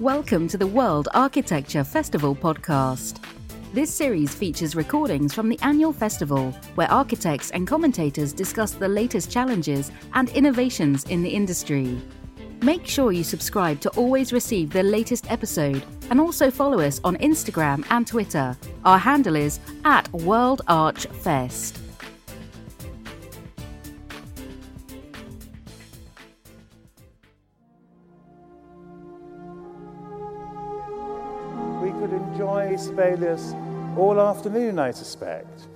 Welcome to the World Architecture Festival podcast. This series features recordings from the annual festival, where architects and commentators discuss the latest challenges and innovations in the industry. Make sure you subscribe to always receive the latest episode and also follow us on Instagram and Twitter. Our handle is at World Arch Fest. Sibelius all afternoon, I suspect.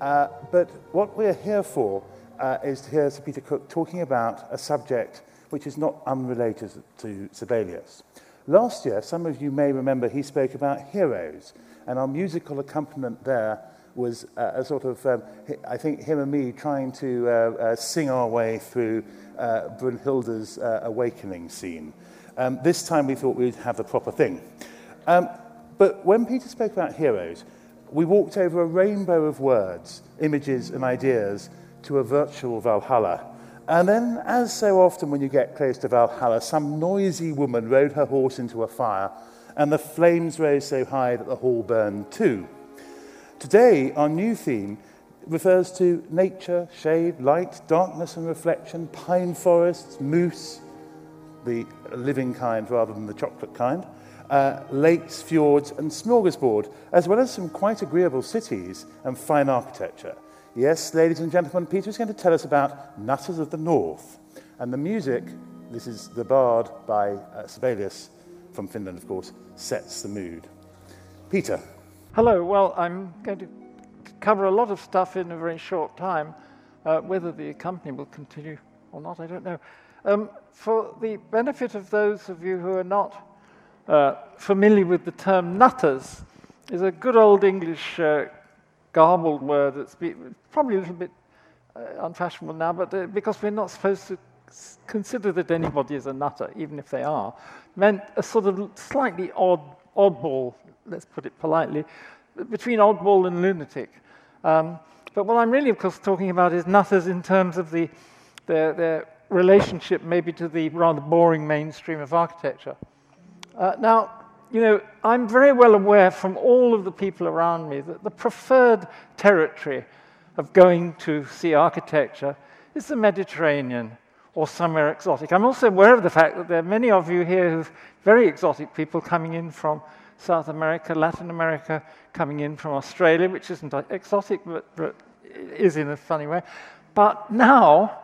Uh, but what we're here for uh, is to hear Sir Peter Cook talking about a subject which is not unrelated to Sibelius. Last year, some of you may remember he spoke about heroes, and our musical accompaniment there was uh, a sort of, um, I think, him and me trying to uh, uh, sing our way through uh, Brunhilde's uh, awakening scene. Um, this time we thought we'd have the proper thing. Um, but when Peter spoke about heroes, we walked over a rainbow of words, images, and ideas to a virtual Valhalla. And then, as so often when you get close to Valhalla, some noisy woman rode her horse into a fire, and the flames rose so high that the hall burned too. Today, our new theme refers to nature, shade, light, darkness, and reflection, pine forests, moose, the living kind rather than the chocolate kind, uh, lakes, fjords, and smorgasbord, as well as some quite agreeable cities and fine architecture. Yes, ladies and gentlemen, Peter is going to tell us about Nutters of the North. And the music, this is The Bard by uh, Sibelius from Finland, of course, sets the mood. Peter. Hello. Well, I'm going to cover a lot of stuff in a very short time. Uh, whether the company will continue or not, I don't know. Um, for the benefit of those of you who are not uh, familiar with the term nutters, is a good old English uh, garbled word that's probably a little bit uh, unfashionable now, but uh, because we're not supposed to consider that anybody is a nutter, even if they are, meant a sort of slightly odd, oddball, let's put it politely, between oddball and lunatic. Um, but what I'm really, of course, talking about is nutters in terms of the, their, their relationship maybe to the rather boring mainstream of architecture. Uh, now, you know, I'm very well aware from all of the people around me that the preferred territory of going to see architecture is the Mediterranean or somewhere exotic. I'm also aware of the fact that there are many of you here who've very exotic people coming in from South America, Latin America, coming in from Australia, which isn't exotic, but, but is in a funny way. But now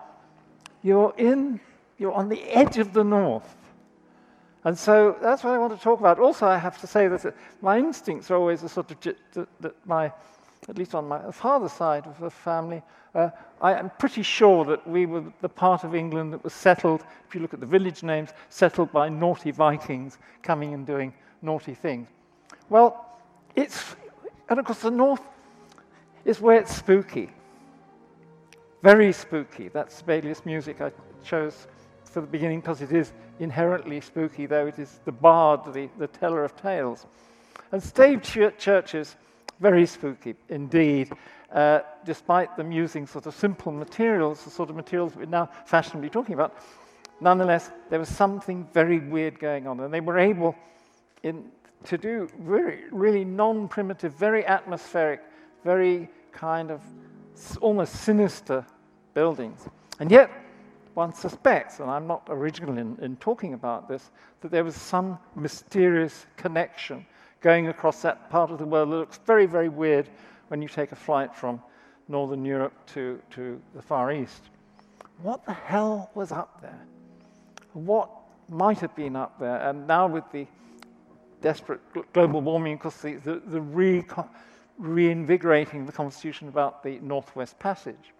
you're in, you're on the edge of the north. And so that's what I want to talk about. Also, I have to say that my instincts are always a sort of that my, at least on my father's side of the family, uh, I am pretty sure that we were the part of England that was settled, if you look at the village names, settled by naughty Vikings coming and doing naughty things. Well, it's, and of course, the north is where it's spooky. Very spooky. That's Sibelius music I chose for the beginning because it is inherently spooky, though it is the bard, the, the teller of tales. And stave ch- churches, very spooky indeed, uh, despite them using sort of simple materials, the sort of materials we're now fashionably talking about. Nonetheless, there was something very weird going on, and they were able in, to do really, really non primitive, very atmospheric, very kind of almost sinister buildings. And yet, one suspects, and I'm not original in, in talking about this, that there was some mysterious connection going across that part of the world that looks very, very weird when you take a flight from Northern Europe to, to the Far East. What the hell was up there? What might have been up there? And now, with the desperate global warming, of course, the, the, the re- reinvigorating the conversation about the Northwest Passage.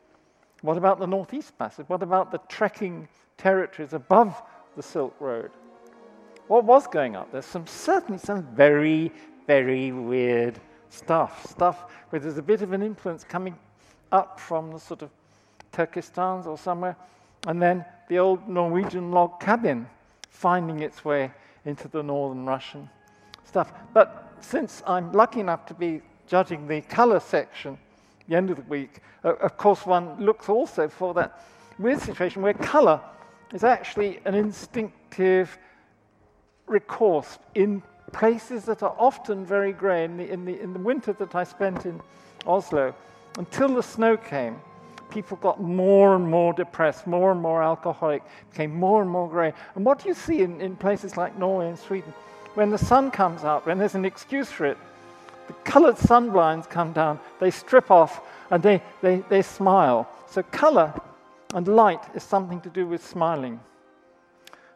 What about the Northeast Passage? What about the trekking territories above the Silk Road? What was going up? There's some certainly some very, very weird stuff. Stuff where there's a bit of an influence coming up from the sort of Turkestans or somewhere, and then the old Norwegian log cabin finding its way into the northern Russian stuff. But since I'm lucky enough to be judging the color section the end of the week, uh, of course, one looks also for that weird situation where color is actually an instinctive recourse in places that are often very grey. In the, in, the, in the winter that I spent in Oslo, until the snow came, people got more and more depressed, more and more alcoholic, became more and more grey. And what do you see in, in places like Norway and Sweden? When the sun comes out, when there's an excuse for it, the coloured sunblinds come down, they strip off, and they, they, they smile. So, colour and light is something to do with smiling.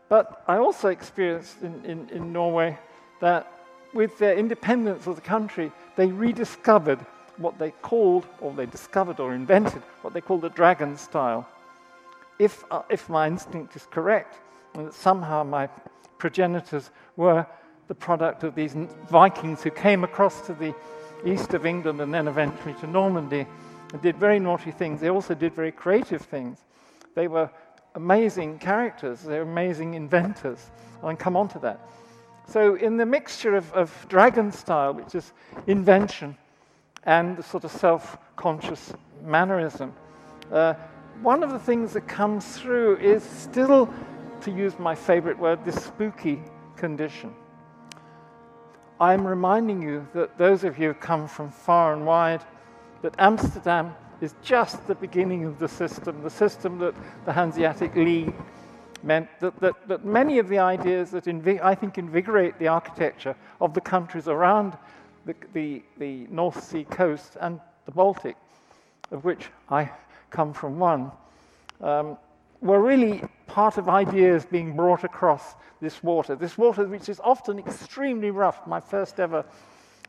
But I also experienced in, in, in Norway that with their independence of the country, they rediscovered what they called, or they discovered or invented, what they called the dragon style. If, uh, if my instinct is correct, and that somehow my progenitors were the product of these Vikings who came across to the east of England and then eventually to Normandy and did very naughty things. They also did very creative things. They were amazing characters, they were amazing inventors. I'll come on to that. So, in the mixture of, of dragon style, which is invention, and the sort of self conscious mannerism, uh, one of the things that comes through is still, to use my favorite word, this spooky condition. I'm reminding you that those of you who come from far and wide, that Amsterdam is just the beginning of the system, the system that the Hanseatic League meant that, that, that many of the ideas that I think invigorate the architecture of the countries around the, the, the North Sea coast and the Baltic, of which I come from one, um, were really part of ideas being brought across this water. This water, which is often extremely rough. My first ever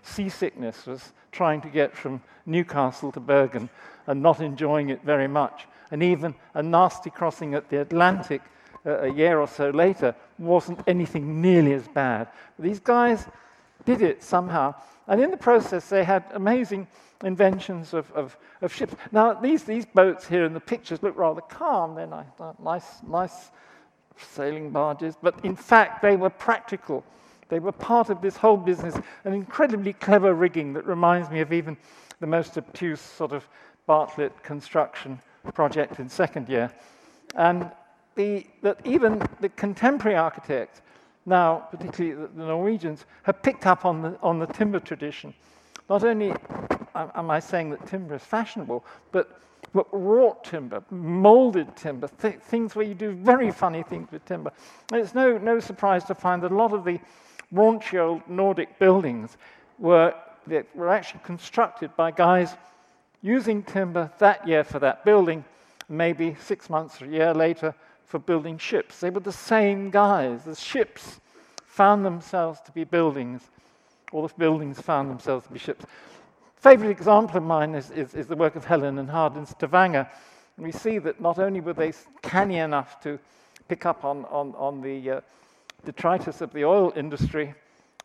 seasickness was trying to get from Newcastle to Bergen and not enjoying it very much. And even a nasty crossing at the Atlantic uh, a year or so later wasn't anything nearly as bad. These guys did it somehow. And in the process, they had amazing inventions of, of, of, ships. Now, these, these boats here in the pictures look rather calm. They're nice, nice, nice sailing barges, but in fact, they were practical. They were part of this whole business, an incredibly clever rigging that reminds me of even the most obtuse sort of Bartlett construction project in second year. And the, that even the contemporary architects, now particularly the, Norwegians, have picked up on the, on the timber tradition. Not only am I saying that timber is fashionable, but, but wrought timber, molded timber, th- things where you do very funny things with timber. And it's no, no surprise to find that a lot of the raunchy old Nordic buildings were, were actually constructed by guys using timber that year for that building, maybe six months or a year later for building ships. They were the same guys. The ships found themselves to be buildings, or the buildings found themselves to be ships. Favorite example of mine is, is, is the work of Helen and Hard in Stavanger. And we see that not only were they canny enough to pick up on, on, on the uh, detritus of the oil industry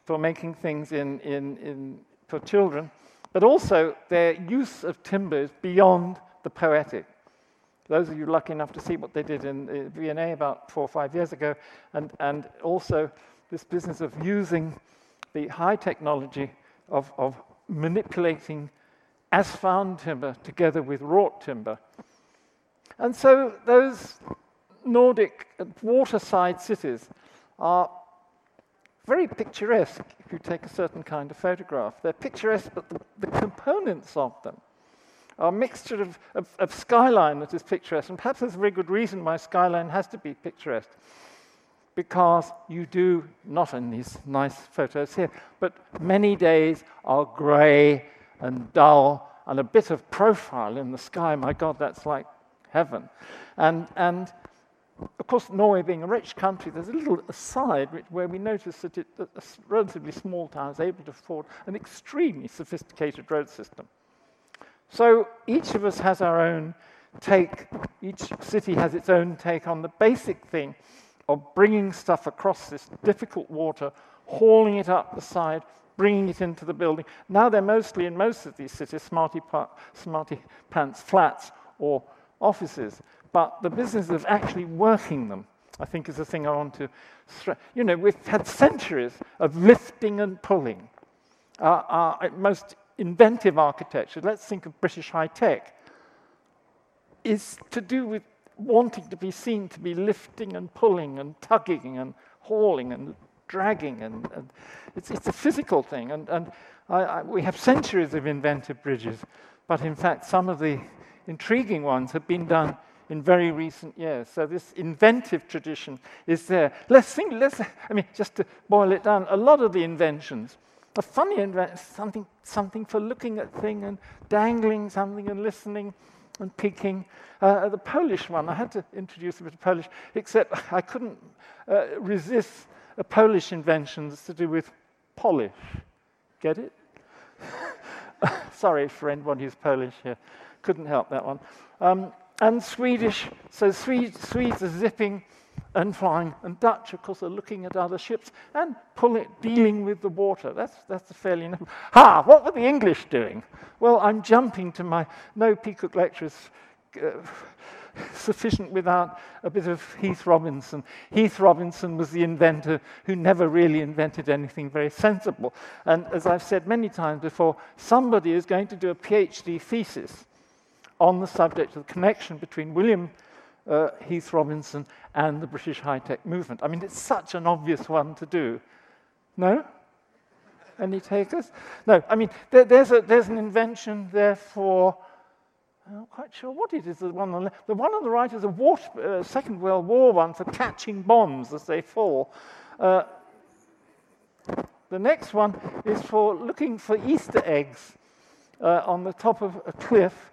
for making things in, in, in, for children, but also their use of timber is beyond the poetic. Those of you lucky enough to see what they did in uh, V&A about four or five years ago, and, and also this business of using the high technology of, of manipulating as found timber together with wrought timber. And so those Nordic waterside cities are very picturesque if you take a certain kind of photograph. They're picturesque, but the, the components of them a mixture of, of, of, skyline that is picturesque. And perhaps there's a very good reason why skyline has to be picturesque. Because you do, not in these nice photos here, but many days are grey and dull and a bit of profile in the sky. My God, that's like heaven. And, and of course, Norway being a rich country, there's a little aside where we notice that, it, that a relatively small town is able to afford an extremely sophisticated road system. So each of us has our own take, each city has its own take on the basic thing of bringing stuff across this difficult water, hauling it up the side, bringing it into the building. Now they're mostly in most of these cities smarty, pa- smarty pants flats or offices. But the business of actually working them, I think, is the thing I want to stress. You know, we've had centuries of lifting and pulling. Our most inventive architecture, let's think of British high tech, is to do with wanting to be seen to be lifting and pulling and tugging and hauling and dragging, and, and it's, it's a physical thing. And, and I, I, we have centuries of inventive bridges, but in fact, some of the intriguing ones have been done in very recent years. So this inventive tradition is there. Let's think, let's, I mean, just to boil it down, a lot of the inventions are funny inventions, something, something for looking at thing and dangling something and listening and picking. Uh, the Polish one, I had to introduce a bit of Polish, except I couldn't uh, resist a Polish invention that's to do with polish. Get it? Sorry for anyone who's Polish here. Couldn't help that one. Um, and Swedish, so Swedes, Swedes are zipping and flying, and Dutch, of course, are looking at other ships and dealing with the water. That's, that's a fairly. No- ha! What were the English doing? Well, I'm jumping to my no Peacock lectures. Uh, sufficient without a bit of Heath Robinson. Heath Robinson was the inventor who never really invented anything very sensible. And as I've said many times before, somebody is going to do a PhD thesis on the subject of the connection between William uh, Heath Robinson and the British high tech movement. I mean, it's such an obvious one to do. No? Any takers? No, I mean, there, there's, a, there's an invention there for. I'm not quite sure what it is. The one on the, the one on the right is a water, uh, Second World War one for catching bombs as they fall. Uh, the next one is for looking for Easter eggs uh, on the top of a cliff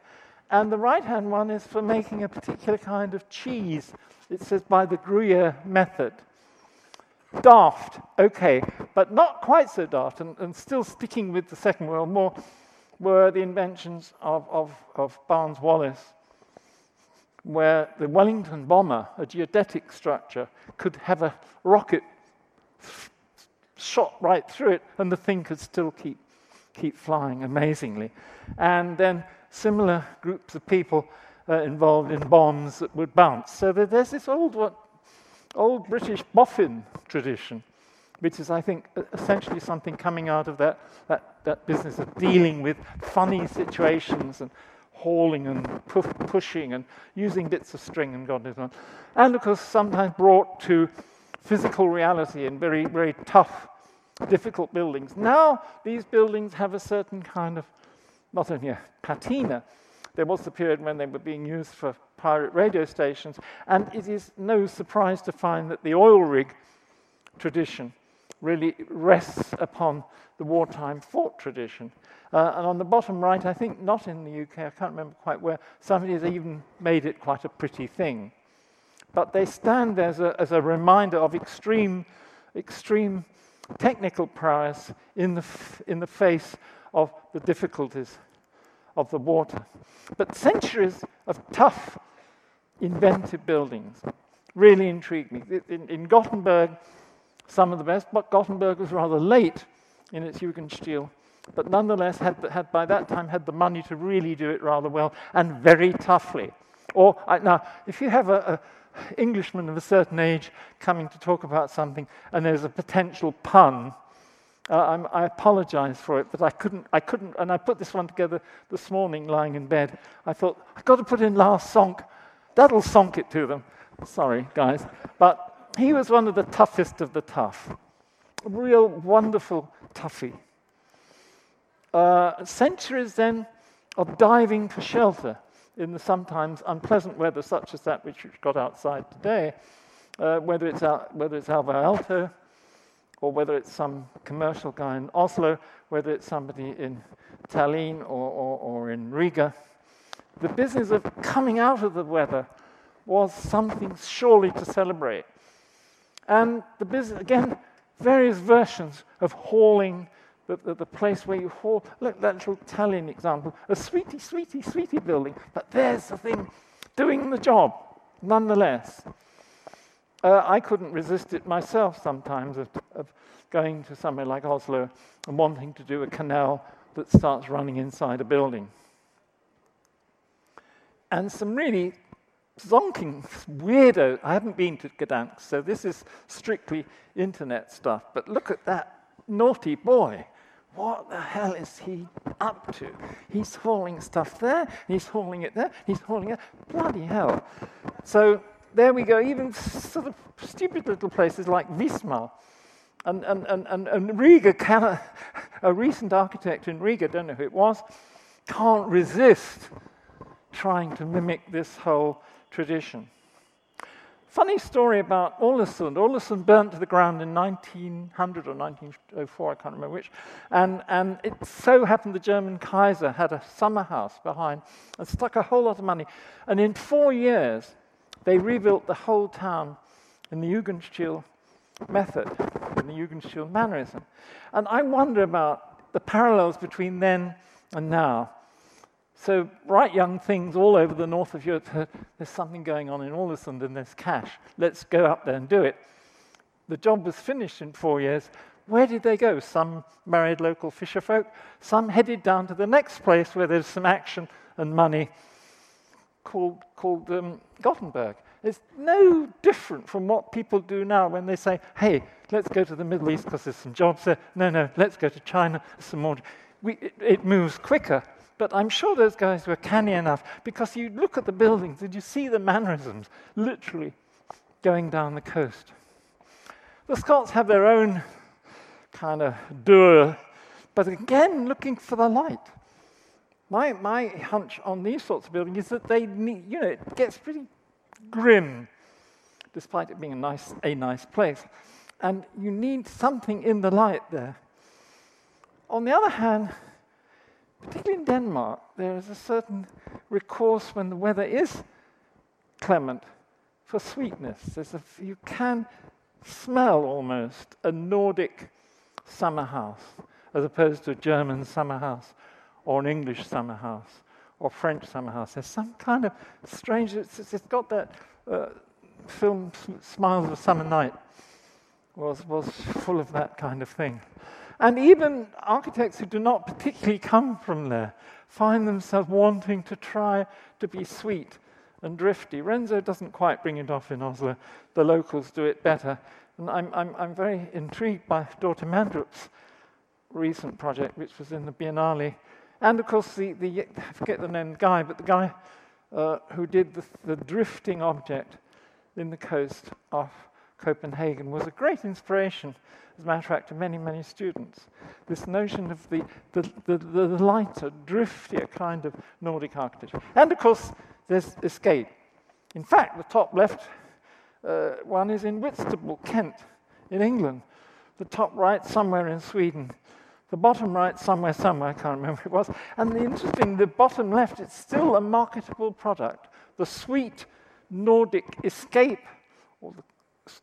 and the right hand one is for making a particular kind of cheese. It says by the Gruyere method. Daft, okay, but not quite so daft, and, and still sticking with the Second World War, were the inventions of, of, of Barnes Wallis, where the Wellington bomber, a geodetic structure, could have a rocket shot right through it, and the thing could still keep, keep flying amazingly. And then similar groups of people uh, involved in bombs that would bounce. So there's this old, what, old British boffin tradition, which is, I think, essentially something coming out of that, that, that business of dealing with funny situations and hauling and pu- pushing and using bits of string and God knows what. And of course, sometimes brought to physical reality in very, very tough, difficult buildings. Now, these buildings have a certain kind of not only a patina, there was the period when they were being used for pirate radio stations, and it is no surprise to find that the oil rig tradition really rests upon the wartime fort tradition. Uh, and on the bottom right, I think not in the UK, I can't remember quite where, somebody has even made it quite a pretty thing. But they stand as a, as a reminder of extreme, extreme technical prowess in the, in the face of the difficulties of the water. But centuries of tough, inventive buildings really intrigued me. In, in Gothenburg, some of the best, but Gothenburg was rather late in its Jugendstil, but nonetheless had, had by that time had the money to really do it rather well and very toughly. Or now, if you have a, a Englishman of a certain age coming to talk about something and there's a potential pun, uh, i apologize for it, but I couldn't, I couldn't, and I put this one together this morning lying in bed. I thought, I've got to put in Lars Sonck. That'll sonk it to them. Sorry, guys. But he was one of the toughest of the tough. A real wonderful toughie. Uh, centuries then of diving for shelter in the sometimes unpleasant weather such as that which we've got outside today, uh, whether, it's whether it's Alvar Aalto, or whether it's some commercial guy in Oslo, whether it's somebody in Tallinn or, or, or in Riga. The business of coming out of the weather was something surely to celebrate. And the business, again, various versions of hauling the, the, the, place where you haul. Look, that little Tallinn example, a sweetie, sweetie, sweetie building, but there's the thing doing the job nonetheless. Uh, I couldn't resist it myself sometimes of, of going to somewhere like Oslo and wanting to do a canal that starts running inside a building. And some really zonking, weirdo. I haven't been to Gdansk, so this is strictly internet stuff. But look at that naughty boy. What the hell is he up to? He's hauling stuff there, he's hauling it there, he's hauling it. Bloody hell. So there we go, even sort of stupid little places like Wismar And, and, and, and, and Riga, a recent architect in Riga, don't know who it was, can't resist trying to mimic this whole tradition. Funny story about Ålesund. Ålesund burnt to the ground in 1900 or 1904, I can't remember which. And, and it so happened the German Kaiser had a summer house behind and stuck a whole lot of money. And in four years, they rebuilt the whole town in the Jugendstil method, in the Jugendstil mannerism. And I wonder about the parallels between then and now. So, bright young things all over the north of Europe, there's something going on in Ålesund and there's cash. Let's go up there and do it. The job was finished in four years. Where did they go? Some married local fisherfolk, some headed down to the next place where there's some action and money called, called um, Gothenburg. It's no different from what people do now when they say, hey, let's go to the Middle East because there's some jobs there. No, no, let's go to China, some more. We, it, it moves quicker. But I'm sure those guys were canny enough because you look at the buildings and you see the mannerisms literally going down the coast. The Scots have their own kind of doer, but again, looking for the light. My, my hunch on these sorts of buildings is that they need, you know, it gets pretty grim, despite it being a nice, a nice place. And you need something in the light there. On the other hand, particularly in Denmark, there is a certain recourse when the weather is clement for sweetness. A, you can smell almost a Nordic summer house as opposed to a German summer house or an English summer house or French summer house. There's some kind of strange, it's, it's got that uh, film Smiles of a Summer Night was, was full of that kind of thing. And even architects who do not particularly come from there find themselves wanting to try to be sweet and drifty. Renzo doesn't quite bring it off in Oslo. The locals do it better. And I'm, I'm, I'm very intrigued by Dorte Mandrup's recent project, which was in the Biennale. And of course, the, the I forget the name of the guy, but the guy uh, who did the, the drifting object in the coast off Copenhagen was a great inspiration as a matter of fact, to many, many students. This notion of the, the, the, the lighter, driftier kind of Nordic architecture. And of course, there's escape. In fact, the top left uh, one is in Whitstable, Kent, in England. The top right, somewhere in Sweden. The bottom right, somewhere, somewhere, I can't remember it was. And the interesting, the bottom left, it's still a marketable product. The sweet Nordic escape, or the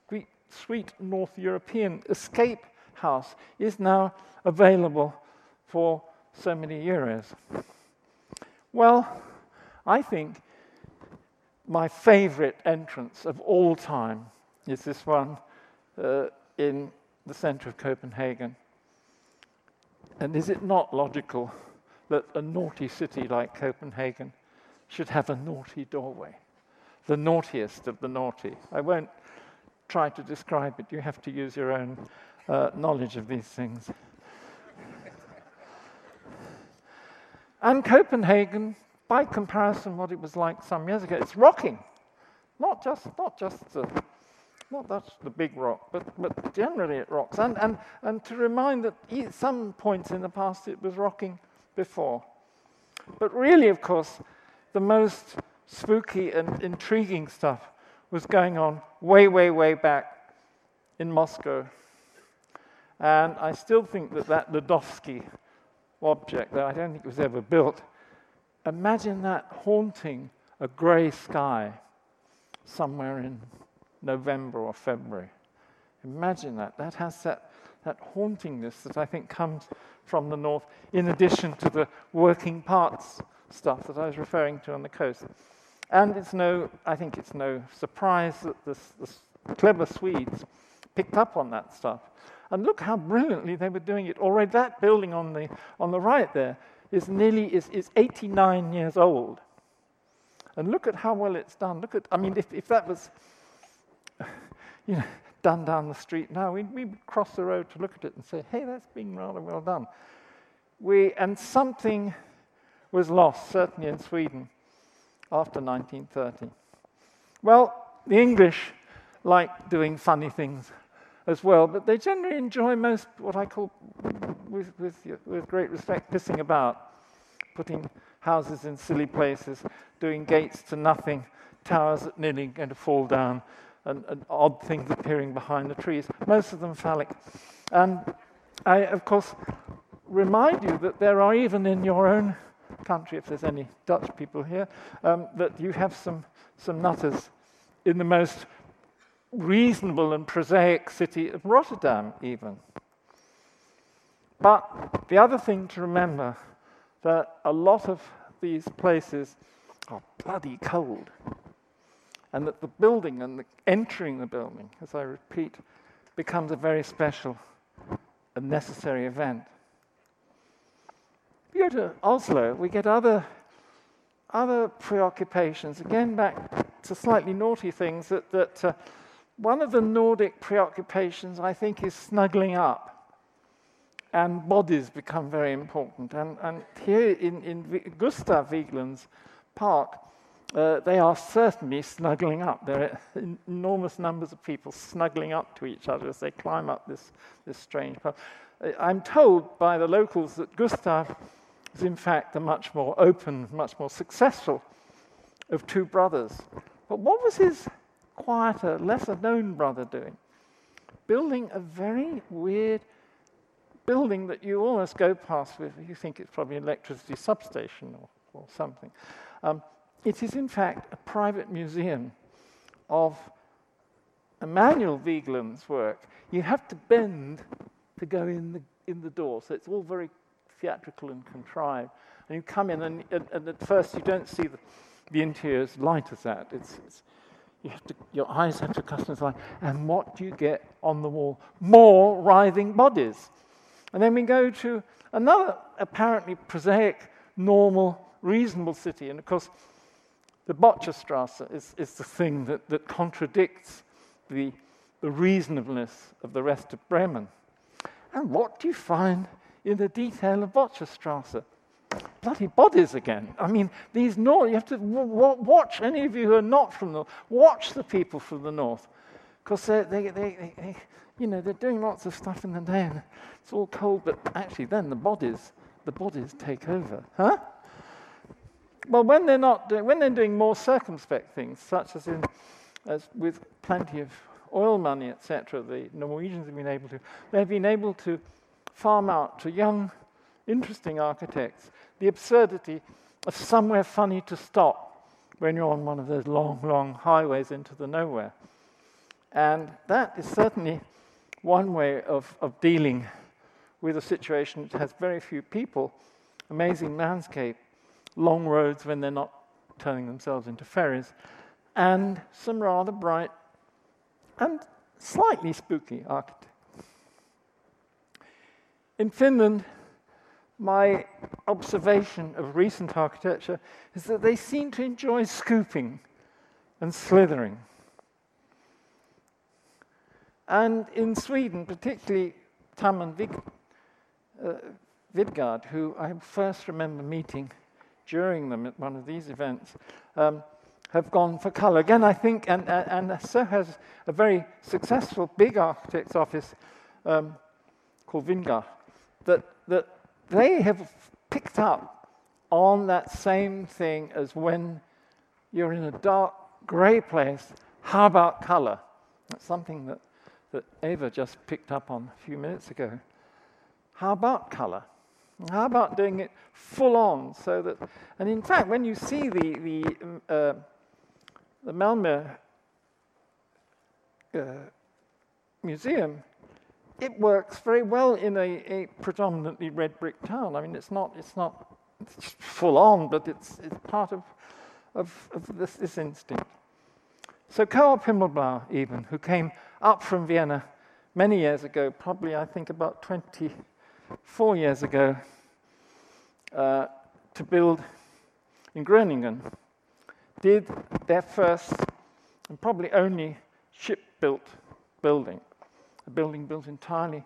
sweet sweet North European escape house is now available for so many euros. Well, I think my favorite entrance of all time is this one uh, in the center of Copenhagen. And is it not logical that a naughty city like Copenhagen should have a naughty doorway? The naughtiest of the naughty. I won't try to describe it. You have to use your own uh, knowledge of these things. and Copenhagen, by comparison, what it was like some years ago, it's rocking. Not just, not just the, not that's the big rock, but, but generally it rocks. And, and, and to remind that some points in the past it was rocking before. But really, of course, the most spooky and intriguing stuff was going on way, way, way back in Moscow. And I still think that that Ladovsky object, that I don't think it was ever built, imagine that haunting a grey sky somewhere in November or February. Imagine that. That has that, that hauntingness that I think comes from the north, in addition to the working parts stuff that I was referring to on the coast. And it's no, I think it's no surprise that the clever Swedes picked up on that stuff. And look how brilliantly they were doing it. Already that building on the, on the right there is nearly is, is 89 years old. And look at how well it's done. Look at, I mean, if, if that was, you know, done down the street now, we would cross the road to look at it and say, hey, that's been rather well done. We, and something was lost, certainly in Sweden, after 1930? Well, the English like doing funny things as well, but they generally enjoy most what I call, with, with, with great respect, pissing about, putting houses in silly places, doing gates to nothing, towers that nearly going to fall down, and, and odd things appearing behind the trees, most of them phallic. And I, of course, remind you that there are even in your own country, if there's any Dutch people here, um, that you have some, some nutters in the most reasonable and prosaic city of Rotterdam, even. But the other thing to remember that a lot of these places are bloody cold, and that the building and the entering the building, as I repeat, becomes a very special and necessary event. We go to Oslo, we get other, other preoccupations, again back to slightly naughty things that, that uh, one of the Nordic preoccupations, I think, is snuggling up. And bodies become very important. And, and here in, in Gustav Vigeland's park, uh, they are certainly snuggling up. There are enormous numbers of people snuggling up to each other as they climb up this, this strange path. I'm told by the locals that Gustav is, in fact, a much more open, much more successful of two brothers. But what was his quieter, lesser known brother doing? Building a very weird building that you almost go past with, you think it's probably an electricity substation or, or something. Um, it is, in fact, a private museum of Emanuel Vigeland's work. You have to bend to go in the, in the door, so it's all very theatrical and contrived. And you come in, and, and, and at first you don't see the, the interior as light as that. It's, it's, you have to, your eyes have to light. And what do you get on the wall? More writhing bodies. And then we go to another apparently prosaic, normal, reasonable city. And of course, the Böttcherstrasse is, is the thing that, that contradicts the, the reasonableness of the rest of Bremen. And what do you find in the detail of Böttcherstrasse? bloody bodies again. I mean, these north, you have to watch, any of you who are not from the north, watch the people from the north. Because they, they, they, they, you know, they're doing lots of stuff in the day and it's all cold, but actually then the bodies, the bodies take over. Huh? Well, when they're not doing, when they're doing more circumspect things, such as in, as with plenty of oil money, etc., the Norwegians have been able to, they've been able to farm out to young interesting architects the absurdity of somewhere funny to stop when you're on one of those long, long highways into the nowhere. And that is certainly one way of, of dealing with a situation that has very few people, amazing landscape, long roads when they're not turning themselves into ferries, and some rather bright and slightly spooky architecture. In Finland, my observation of recent architecture is that they seem to enjoy scooping and slithering. And in Sweden, particularly Taman Vig, uh, who I first remember meeting during them at one of these events, um, have gone for color. Again, I think, and, and, and, so has a very successful big architect's office um, called Wingårdh, that, that they have picked up on that same thing as when you're in a dark grey place. How about color? That's something that, that Eva just picked up on a few minutes ago. How about color? How about doing it full on so that, and in fact, when you see the, the, um, uh, the Malmö uh, museum, it works very well in a, a, predominantly red brick town. I mean, it's not, it's not full on, but it's, it's part of, of, of this, this, instinct. So Coop Himmelblau, even, who came up from Vienna many years ago, probably I think about 24 years ago, uh, to build in Groningen, did their first and probably only ship-built building a building built entirely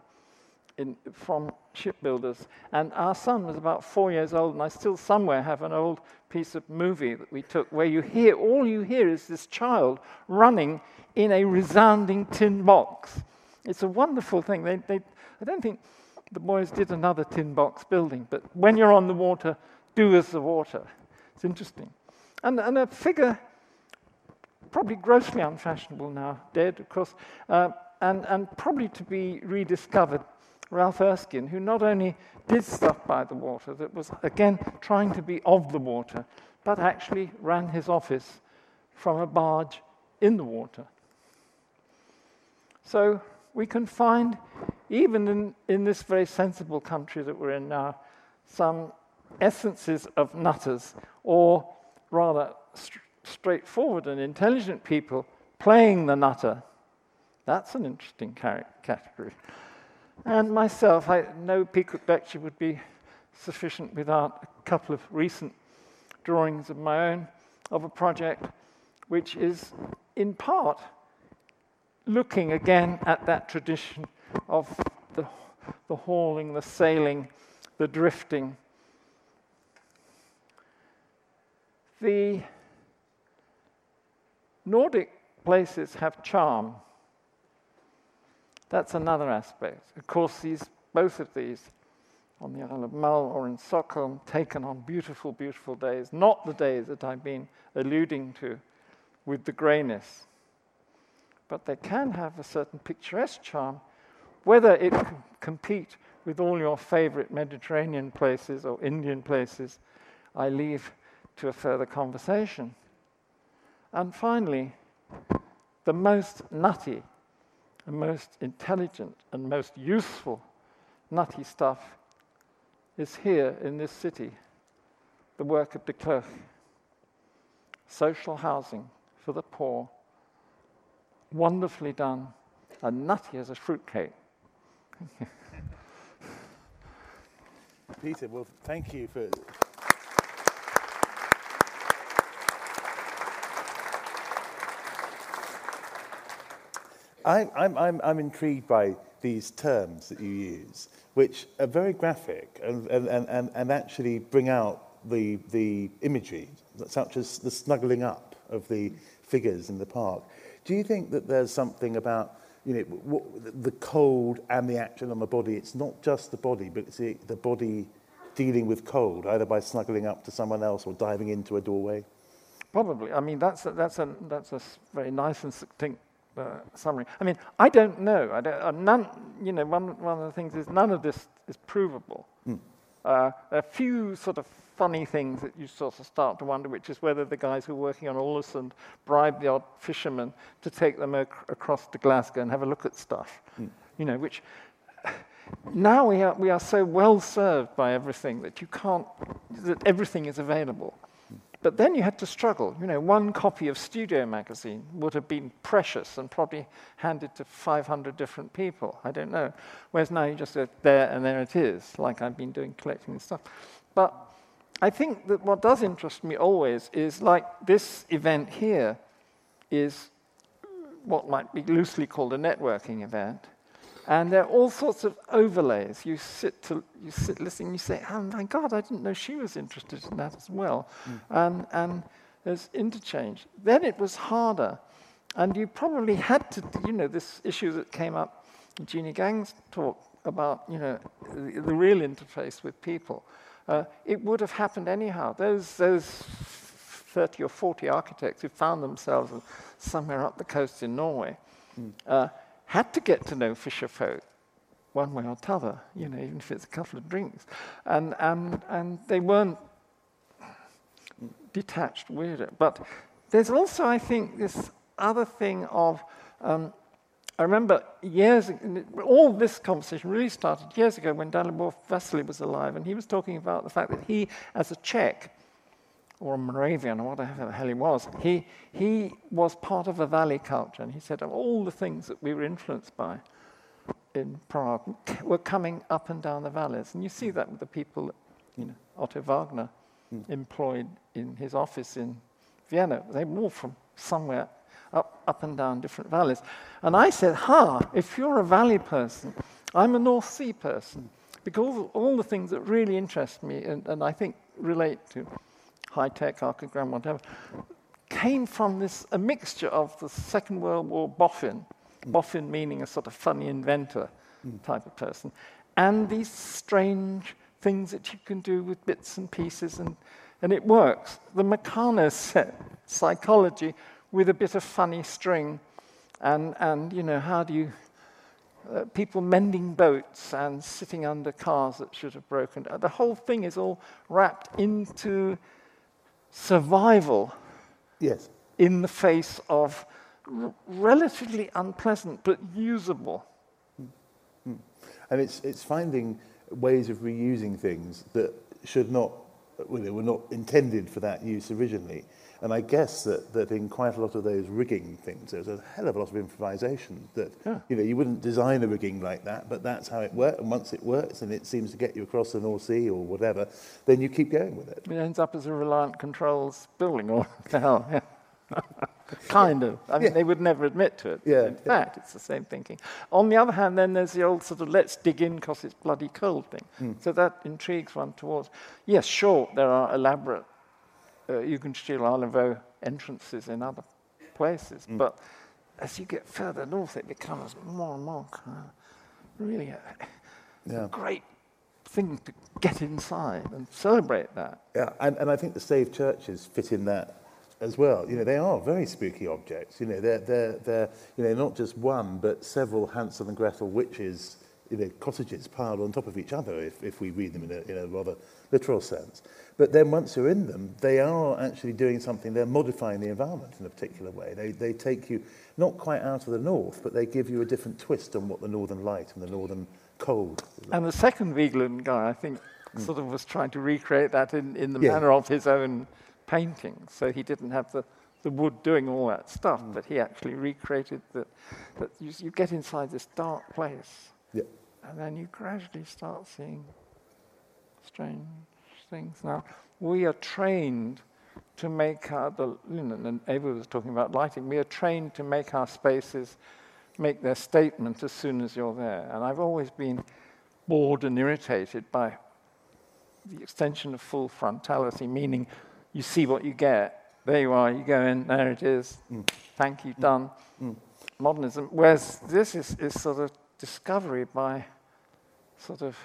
in, from shipbuilders. And our son was about four years old, and I still somewhere have an old piece of movie that we took where you hear, all you hear is this child running in a resounding tin box. It's a wonderful thing. They, they, I don't think the boys did another tin box building, but when you're on the water, do as the water. It's interesting. And, and a figure, probably grossly unfashionable now, dead, of course, uh, and, and probably to be rediscovered, Ralph Erskine, who not only did stuff by the water, that was, again, trying to be of the water, but actually ran his office from a barge in the water. So we can find, even in, in this very sensible country that we're in now, some essences of nutters, or rather st- straightforward and intelligent people playing the nutter. That's an interesting car- category. And myself, I know Peacock lecture would be sufficient without a couple of recent drawings of my own of a project which is in part looking again at that tradition of the, the hauling, the sailing, the drifting. The Nordic places have charm. That's another aspect. Of course, these, both of these, on the Isle of Mull or in Stockholm, taken on beautiful, beautiful days, not the days that I've been alluding to with the greyness but they can have a certain picturesque charm. Whether it can compete with all your favorite Mediterranean places or Indian places, I leave to a further conversation. And finally, the most nutty, the most intelligent, and most useful nutty stuff is here in this city the work of de Klerk social housing for the poor wonderfully done, and nutty as a fruitcake. Peter, well, thank you for. I, I'm, I'm, I'm intrigued by these terms that you use, which are very graphic and, and, and, and actually bring out the, the imagery, such as the snuggling up of the figures in the park. Do you think that there's something about you know, what, the cold and the action on the body? It's not just the body, but it's the, the body dealing with cold, either by snuggling up to someone else or diving into a doorway? Probably. I mean, that's a, that's a, that's a very nice and succinct uh, summary. I mean, I don't know. I don't, uh, none, you know, one, one of the things is none of this is provable. Mm. Uh, a few sort of funny things that you sort of start to wonder, which is whether the guys who are working on Ålesund bribe the odd fisherman to take them ac- across to Glasgow and have a look at stuff. Mm. You know, which now we are, we are so well served by everything that you can't, that everything is available. But then you had to struggle. You know, one copy of Studio magazine would have been precious and probably handed to 500 different people. I don't know. Whereas now you just go there and there it is, like I've been doing collecting and stuff. But I think that what does interest me always is like this event here is what might be loosely called a networking event. And there are all sorts of overlays. You sit to you sit listening, you say, "Oh my God, I didn't know she was interested in that as well." Mm. And and there's interchange. Then it was harder, and you probably had to, you know, this issue that came up in Jeanne Gang's talk about, you know, the, the real interface with people. Uh, it would have happened anyhow. Those those 30 or 40 architects who found themselves somewhere up the coast in Norway. Mm. Uh, had to get to know fisher folk one way or t'other, you know, even if it's a couple of drinks. And, and, and they weren't detached weirdo. But there's also, I think, this other thing of, um, I remember years, all this conversation really started years ago when Dalibor Veselý was alive, and he was talking about the fact that he, as a Czech, or a Moravian, or whatever the hell he was, he, he was part of a valley culture. And he said of all the things that we were influenced by in Prague were coming up and down the valleys. And you see that with the people that you know, Otto Wagner mm. employed in his office in Vienna. They were all from somewhere up, up and down different valleys. And I said, Ha, if you're a valley person, I'm a North Sea person. Because all, the things that really interest me and, and I think relate to high tech, archigram, whatever, came from this a mixture of the Second World War boffin mm. Boffin meaning a sort of funny inventor mm. type of person, and these strange things that you can do with bits and pieces, and, and it works. The Meccano set psychology with a bit of funny string, and, and you know, how do you uh, people mending boats and sitting under cars that should have broken. The whole thing is all wrapped into survival Yes. in the face of r- relatively unpleasant but usable. And it's, it's finding ways of reusing things that should not, well, they were not intended for that use originally. And I guess that, that in quite a lot of those rigging things, there's a hell of a lot of improvisation that, Yeah. you know, you wouldn't design a rigging like that, but that's how it works. And once it works and it seems to get you across the North Sea or whatever, then you keep going with it. It ends up as a Reliance Controls building, or the hell, yeah. kind of. I mean, Yeah. they would never admit to it. Yeah, In yeah. fact, it's the same thinking. On the other hand, then there's the old sort of let's dig in because it's bloody cold thing. Hmm. So that intrigues one towards. Yes, sure, there are elaborate uh, Jugendstil entrances in other places, Hmm. but as you get further north, it becomes more and more kind of really a, Yeah. great thing to get inside and celebrate that. Yeah, and, and I think the stave churches fit in that as well. You know, they are very spooky objects. You know, they're, they're, they're you know, not just one, but several Hansel and Gretel witches, you know, cottages piled on top of each other, if, if we read them in a, in a rather literal sense. But then once you're in them, they are actually doing something, they're modifying the environment in a particular way. They, they take you not quite out of the north, but they give you a different twist on what the northern light and the northern cold like. And the second Vigeland guy, I think, hmm. sort of was trying to recreate that in, in the Yeah. manner of his own painting. So he didn't have the, the wood doing all that stuff, hmm. but he actually recreated that. That you, you get inside this dark place, Yeah. and then you gradually start seeing strange things. Now, we are trained to make our, the, you know, and Ava was talking about lighting, we are trained to make our spaces make their statement as soon as you're there. And I've always been bored and irritated by the extension of full frontality, meaning you see what you get. There you are, you go in, there it is. Mm. Thank you, mm. done. Mm. Modernism. Whereas this is, is sort of discovery by sort of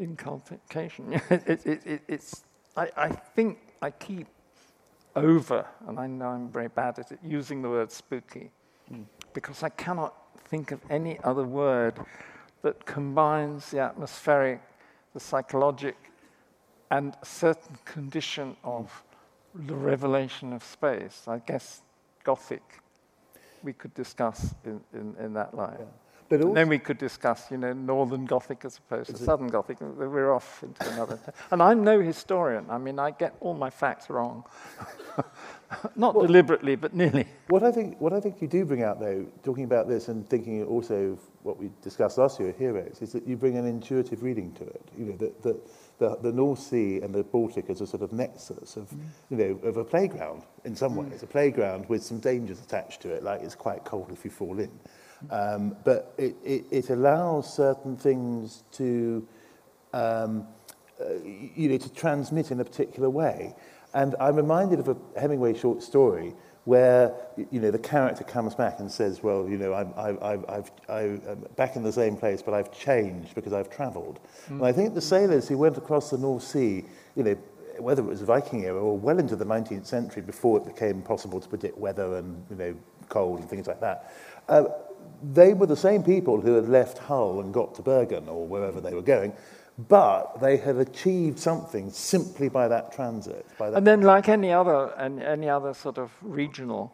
inculcation. it, it, it, it, it's, I, I think I keep over, and I know I'm very bad at it, using the word spooky, hmm. because I cannot think of any other word that combines the atmospheric, the psychologic, and a certain condition of the revelation of space. I guess Gothic we could discuss in, in, in that light. But also, then we could discuss, you know, Northern Gothic as opposed to Southern Gothic. We're off into another. and I'm no historian. I mean, I get all my facts wrong. Not deliberately, but nearly. What I think, what I think you do bring out, though, talking about this and thinking also of what we discussed last year, Heroes, is that you bring an intuitive reading to it. You know, that, that the, the North Sea and the Baltic as a sort of nexus of, mm. you know, of a playground in some mm. ways, a playground with some dangers attached to it, like it's quite cold if you fall in. Um, but it, it, it allows certain things to, um, uh, you know, to transmit in a particular way. And I'm reminded of a Hemingway short story where, you know, the character comes back and says, well, you know, I'm, I've, I've, I've, I'm back in the same place, but I've changed because I've travelled. And I think the sailors who went across the North Sea, you know, whether it was Viking era or well into the 19th century before it became possible to predict weather and, you know, cold and things like that, uh, they were the same people who had left Hull and got to Bergen or wherever they were going, but they had achieved something simply by that transit. By that, And then, like any other, and any other sort of regional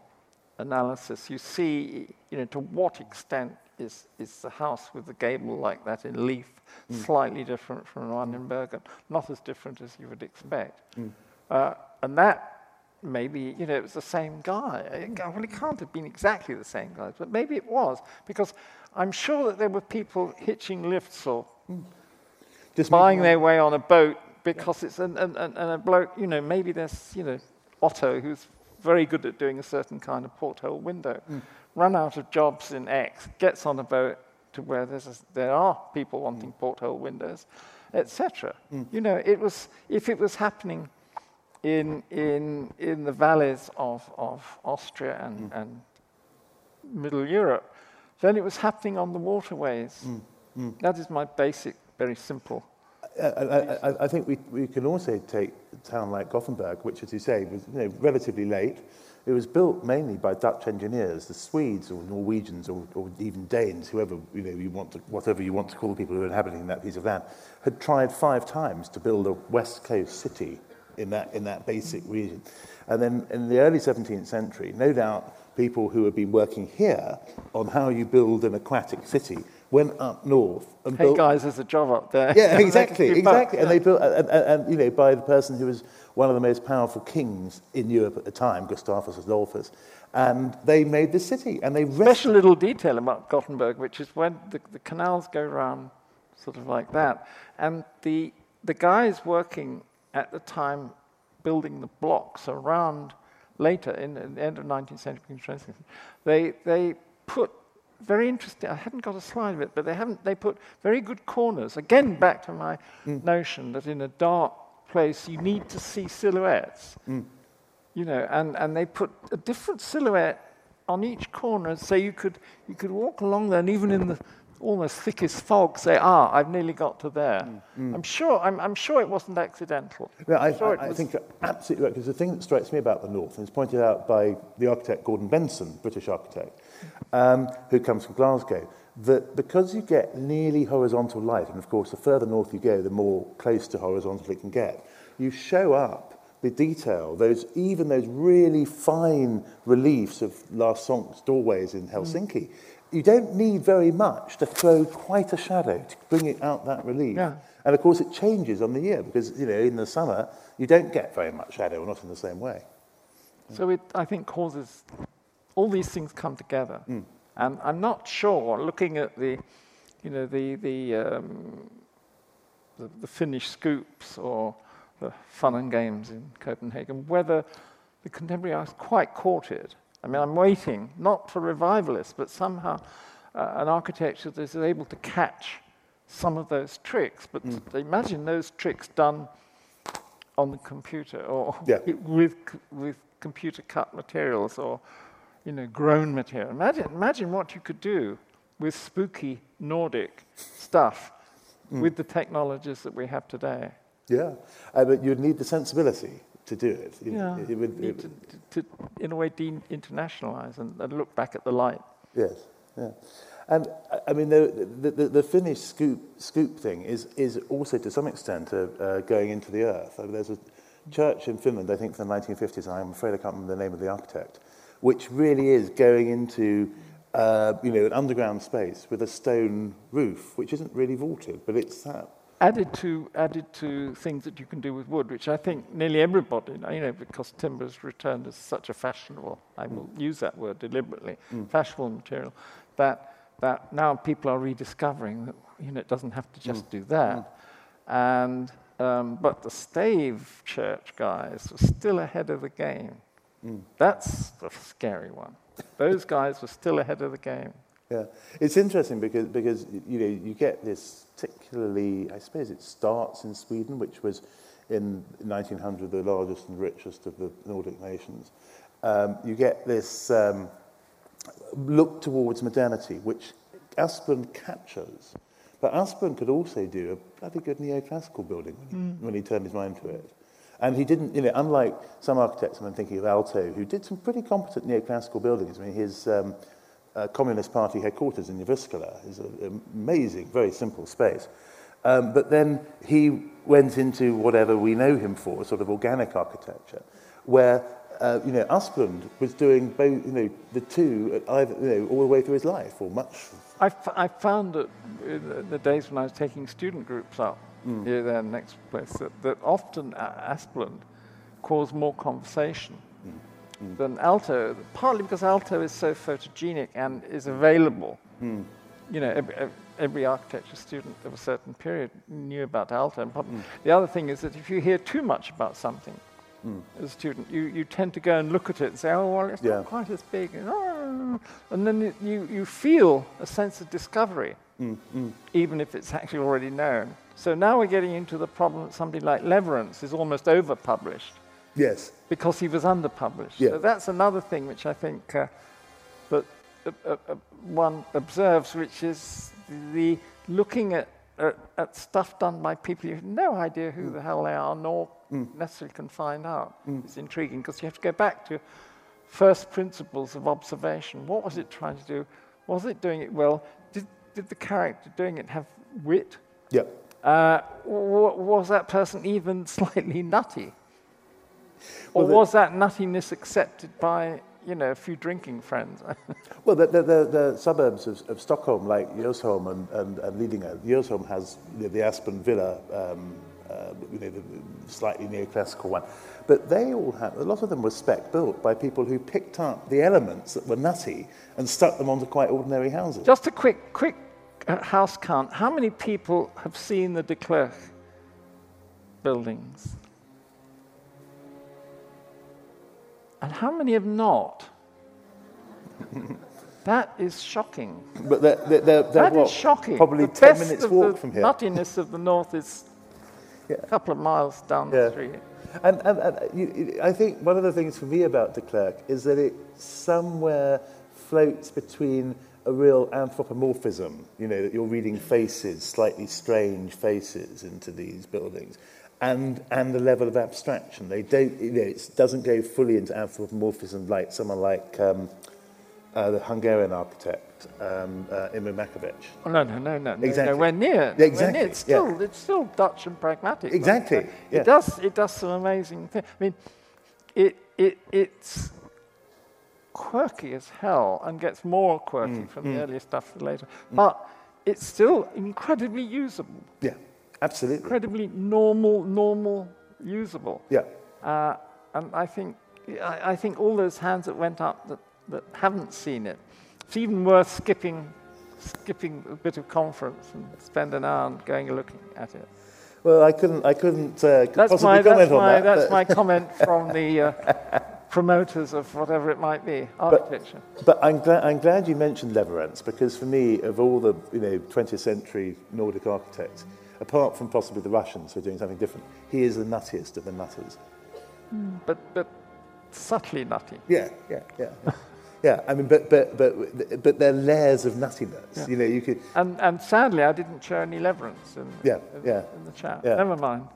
analysis, you see, you know, to what extent is, is the house with the gable like that in Leith slightly different from the one in Bergen? Not as different as you would expect. Uh, and that maybe, you know, it was the same guy. Well, it can't have been exactly the same guy, but maybe it was, because I'm sure that there were people hitching lifts or just buying their way on a boat because it's and, and, and and a bloke, you know, maybe there's, you know, Otto who's very good at doing a certain kind of porthole window, mm. run out of jobs in X, gets on a boat to where there's a, there are people wanting mm. porthole windows, etc. Mm. You know, it was if it was happening in in in the valleys of of Austria and and Middle Europe, then it was happening on the waterways. Mm. That is my basic, very simple. I, I, I, think we, we can also take a town like Gothenburg, which, as you say, was you know, relatively late. It was built mainly by Dutch engineers, the Swedes or Norwegians or, or even Danes, whoever you know you want to, whatever you want to call the people who are inhabiting that piece of land, had tried five times to build a west coast city in that in that basic region. And then in the early 17th century, no doubt people who had been working here on how you build an aquatic city went up north and hey built. guys, there's a job up there. Yeah, exactly, exactly. And they built, and, and, and, you know, by the person who was one of the most powerful kings in Europe at the time, Gustavus Adolphus, and they made the city. And they special little detail about Gothenburg, which is when the, the canals go around, sort of like that, and the the guys working at the time building the blocks around later in, the end of 19th century, they they put very interesting. I hadn't got a slide of it, but they haven't. They put very good corners. Again, back to my mm. notion that in a dark place you need to see silhouettes. Mm. You know, and, and they put a different silhouette on each corner, so you could you could walk along there, and even in the almost thick as fog, say, "Ah, I've nearly got to there." Mm. mm. I'm sure. I'm, I'm, sure it wasn't accidental. No, I, sure I, I think absolutely right. Because the thing that strikes me about the North, and it's pointed out by the architect Gordon Benson, British architect, um, who comes from Glasgow, that because you get nearly horizontal light, and of course the further north you go, the more close to horizontal it can get, you show up the detail, those even those really fine reliefs of Lars Sonck's doorways in Helsinki. Mm. You don't need very much to throw quite a shadow to bring it out that relief. Yeah. And of course it changes on the year because you know in the summer you don't get very much shadow, or not in the same way. So it, I think, causes all these things come together. Mm. And I'm not sure, looking at the, you know, the, the, um, the, the Finnish scoops or the fun and games in Copenhagen, whether the contemporary artists quite caught it. I mean, I'm waiting, not for revivalists, but somehow uh, an architecture that is able to catch some of those tricks. But mm. imagine those tricks done on the computer or yeah. with, with computer cut materials or you know, grown material. Imagine, imagine what you could do with spooky Nordic stuff mm. with the technologies that we have today. Yeah, uh, but you'd need the sensibility to do it. You yeah, it would, it to, to, in a way, de-internationalize and, and, look back at the light. Yes, yeah. And I mean, the, the, the, the Finnish scoop, scoop thing is, is also to some extent uh, uh, going into the earth. I mean, there's a church in Finland, I think from the 1950s, and I'm afraid I can't remember the name of the architect, which really is going into uh, you know, an underground space with a stone roof, which isn't really vaulted, but it's that. Added to, added to things that you can do with wood, which I think nearly everybody, you know, because timber has returned as such a fashionable, I will mm. use that word deliberately, mm. fashionable material, that, that now people are rediscovering that, you know, it doesn't have to just mm. do that. Mm. And, um, but the stave church guys were still ahead of the game. Mm. That's the scary one. Those guys were still ahead of the game. Yeah, it's interesting because because you know you get this particularly. I suppose it starts in Sweden, which was in 1900 the largest and richest of the Nordic nations. Um, you get this um, look towards modernity, which Asplund captures. But Asplund could also do a bloody good neoclassical building when he, mm. when he turned his mind to it. And he didn't, you know, unlike some architects, I'm thinking of Aalto, who did some pretty competent neoclassical buildings. I mean, his um, uh, Communist Party headquarters in Jyväskylä is an amazing, very simple space. Um, but then he went into whatever we know him for, sort of organic architecture, where uh, you know, Asplund was doing both, you know, the two, either, you know, all the way through his life, or much. I, I found that in the days when I was taking student groups up, mm. here, there, next place, that, that often Asplund caused more conversation mm. Than Aalto, partly because Aalto is so photogenic and is available. Mm. You know, every, every, architecture student of a certain period knew about Aalto. And mm. the other thing is that if you hear too much about something, Mm. as a student, you, you tend to go and look at it and say, oh, well, it's yeah. not quite as big. And, oh, and then you, you feel a sense of discovery, mm. Mm. even if it's actually already known. So now we're getting into the problem that somebody like Lewerentz is almost overpublished. Yes. Because he was underpublished. Yeah. So that's another thing which I think uh, that uh, uh, uh, one observes, which is the looking at, at, at, stuff done by people you have no idea who mm. the hell they are, nor mm. necessarily can find out. Mm. It's intriguing because you have to go back to first principles of observation. What was it trying to do? Was it doing it well? Did, did the character doing it have wit? Yep. Uh, was that person even slightly nutty? Or well, was that nuttiness accepted by you know, a few drinking friends. well, the, the, the, the, suburbs of, of Stockholm, like Djursholm and, and, and Lidingö, Djursholm has you know, the Aspen Villa, um, uh, you know, the slightly neoclassical one. But they all have, a lot of them were spec built by people who picked up the elements that were nutty and stuck them onto quite ordinary houses. Just a quick, quick uh, house count. How many people have seen the De Klerk buildings? And how many have not? that is shocking. But they're, they're, they're, that what, is shocking. Probably the 10 minutes walk from here. The nuttiness of the north is yeah. a couple of miles down yeah. the street. And, and, and you, I think one of the things for me about De Klerk is that it somewhere floats between a real anthropomorphism, you know, that you're reading faces, slightly strange faces into these buildings, and, and the level of abstraction. They don't, you know, it doesn't go fully into anthropomorphism like someone like um, uh, the Hungarian architect, um, uh, Imre Makovecz. Oh, no, no, no, no, exactly. nowhere near. Exactly. Near. It's, still, yeah. it's still Dutch and pragmatic. Exactly. Right? Yeah. It, does, it does some amazing things. I mean, it, it, it's quirky as hell and gets more quirky mm, from mm. the earlier stuff to later. Mm. But it's still incredibly usable. Yeah. Absolutely. Incredibly normal, normal, usable. Yeah. Uh, and I think, I, I, think all those hands that went up that, that haven't seen it, it's even worth skipping, skipping a bit of conference and spend an hour going and looking at it. Well, I couldn't, I couldn't uh, that's possibly my, comment that's on my, that. That's my comment from the uh, promoters of whatever it might be, architecture. But, but I'm, glad, I'm glad you mentioned Lewerentz because for me, of all the you know 20th century Nordic architects, apart from possibly the Russians who are doing something different, he is the nuttiest of the nutters. Mm. But, but subtly nutty. Yeah, yeah, yeah. yeah, I mean, but, but, but, but they're layers of nuttiness. Yeah. You know, you could... And, and sadly, I didn't show any Lewerentz in, yeah, in, yeah. in the chat. Yeah. Never mind.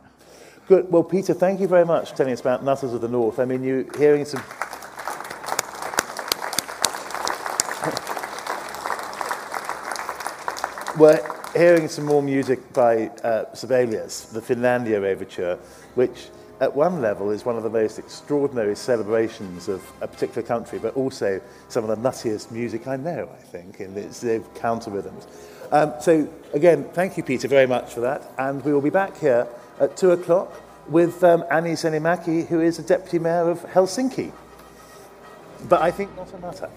Good. Well, Peter, thank you very much for telling us about Nutters of the North. I mean, you hearing some... well, hearing some more music by uh, Sibelius, the Finlandia Overture, which at one level is one of the most extraordinary celebrations of a particular country, but also some of the nuttiest music I know, I think, in its counter rhythms. Um, so, again, thank you, Peter, very much for that. And we will be back here at two o'clock with um, Anni Sinnemäki, who is a deputy mayor of Helsinki. But I think not a nutter.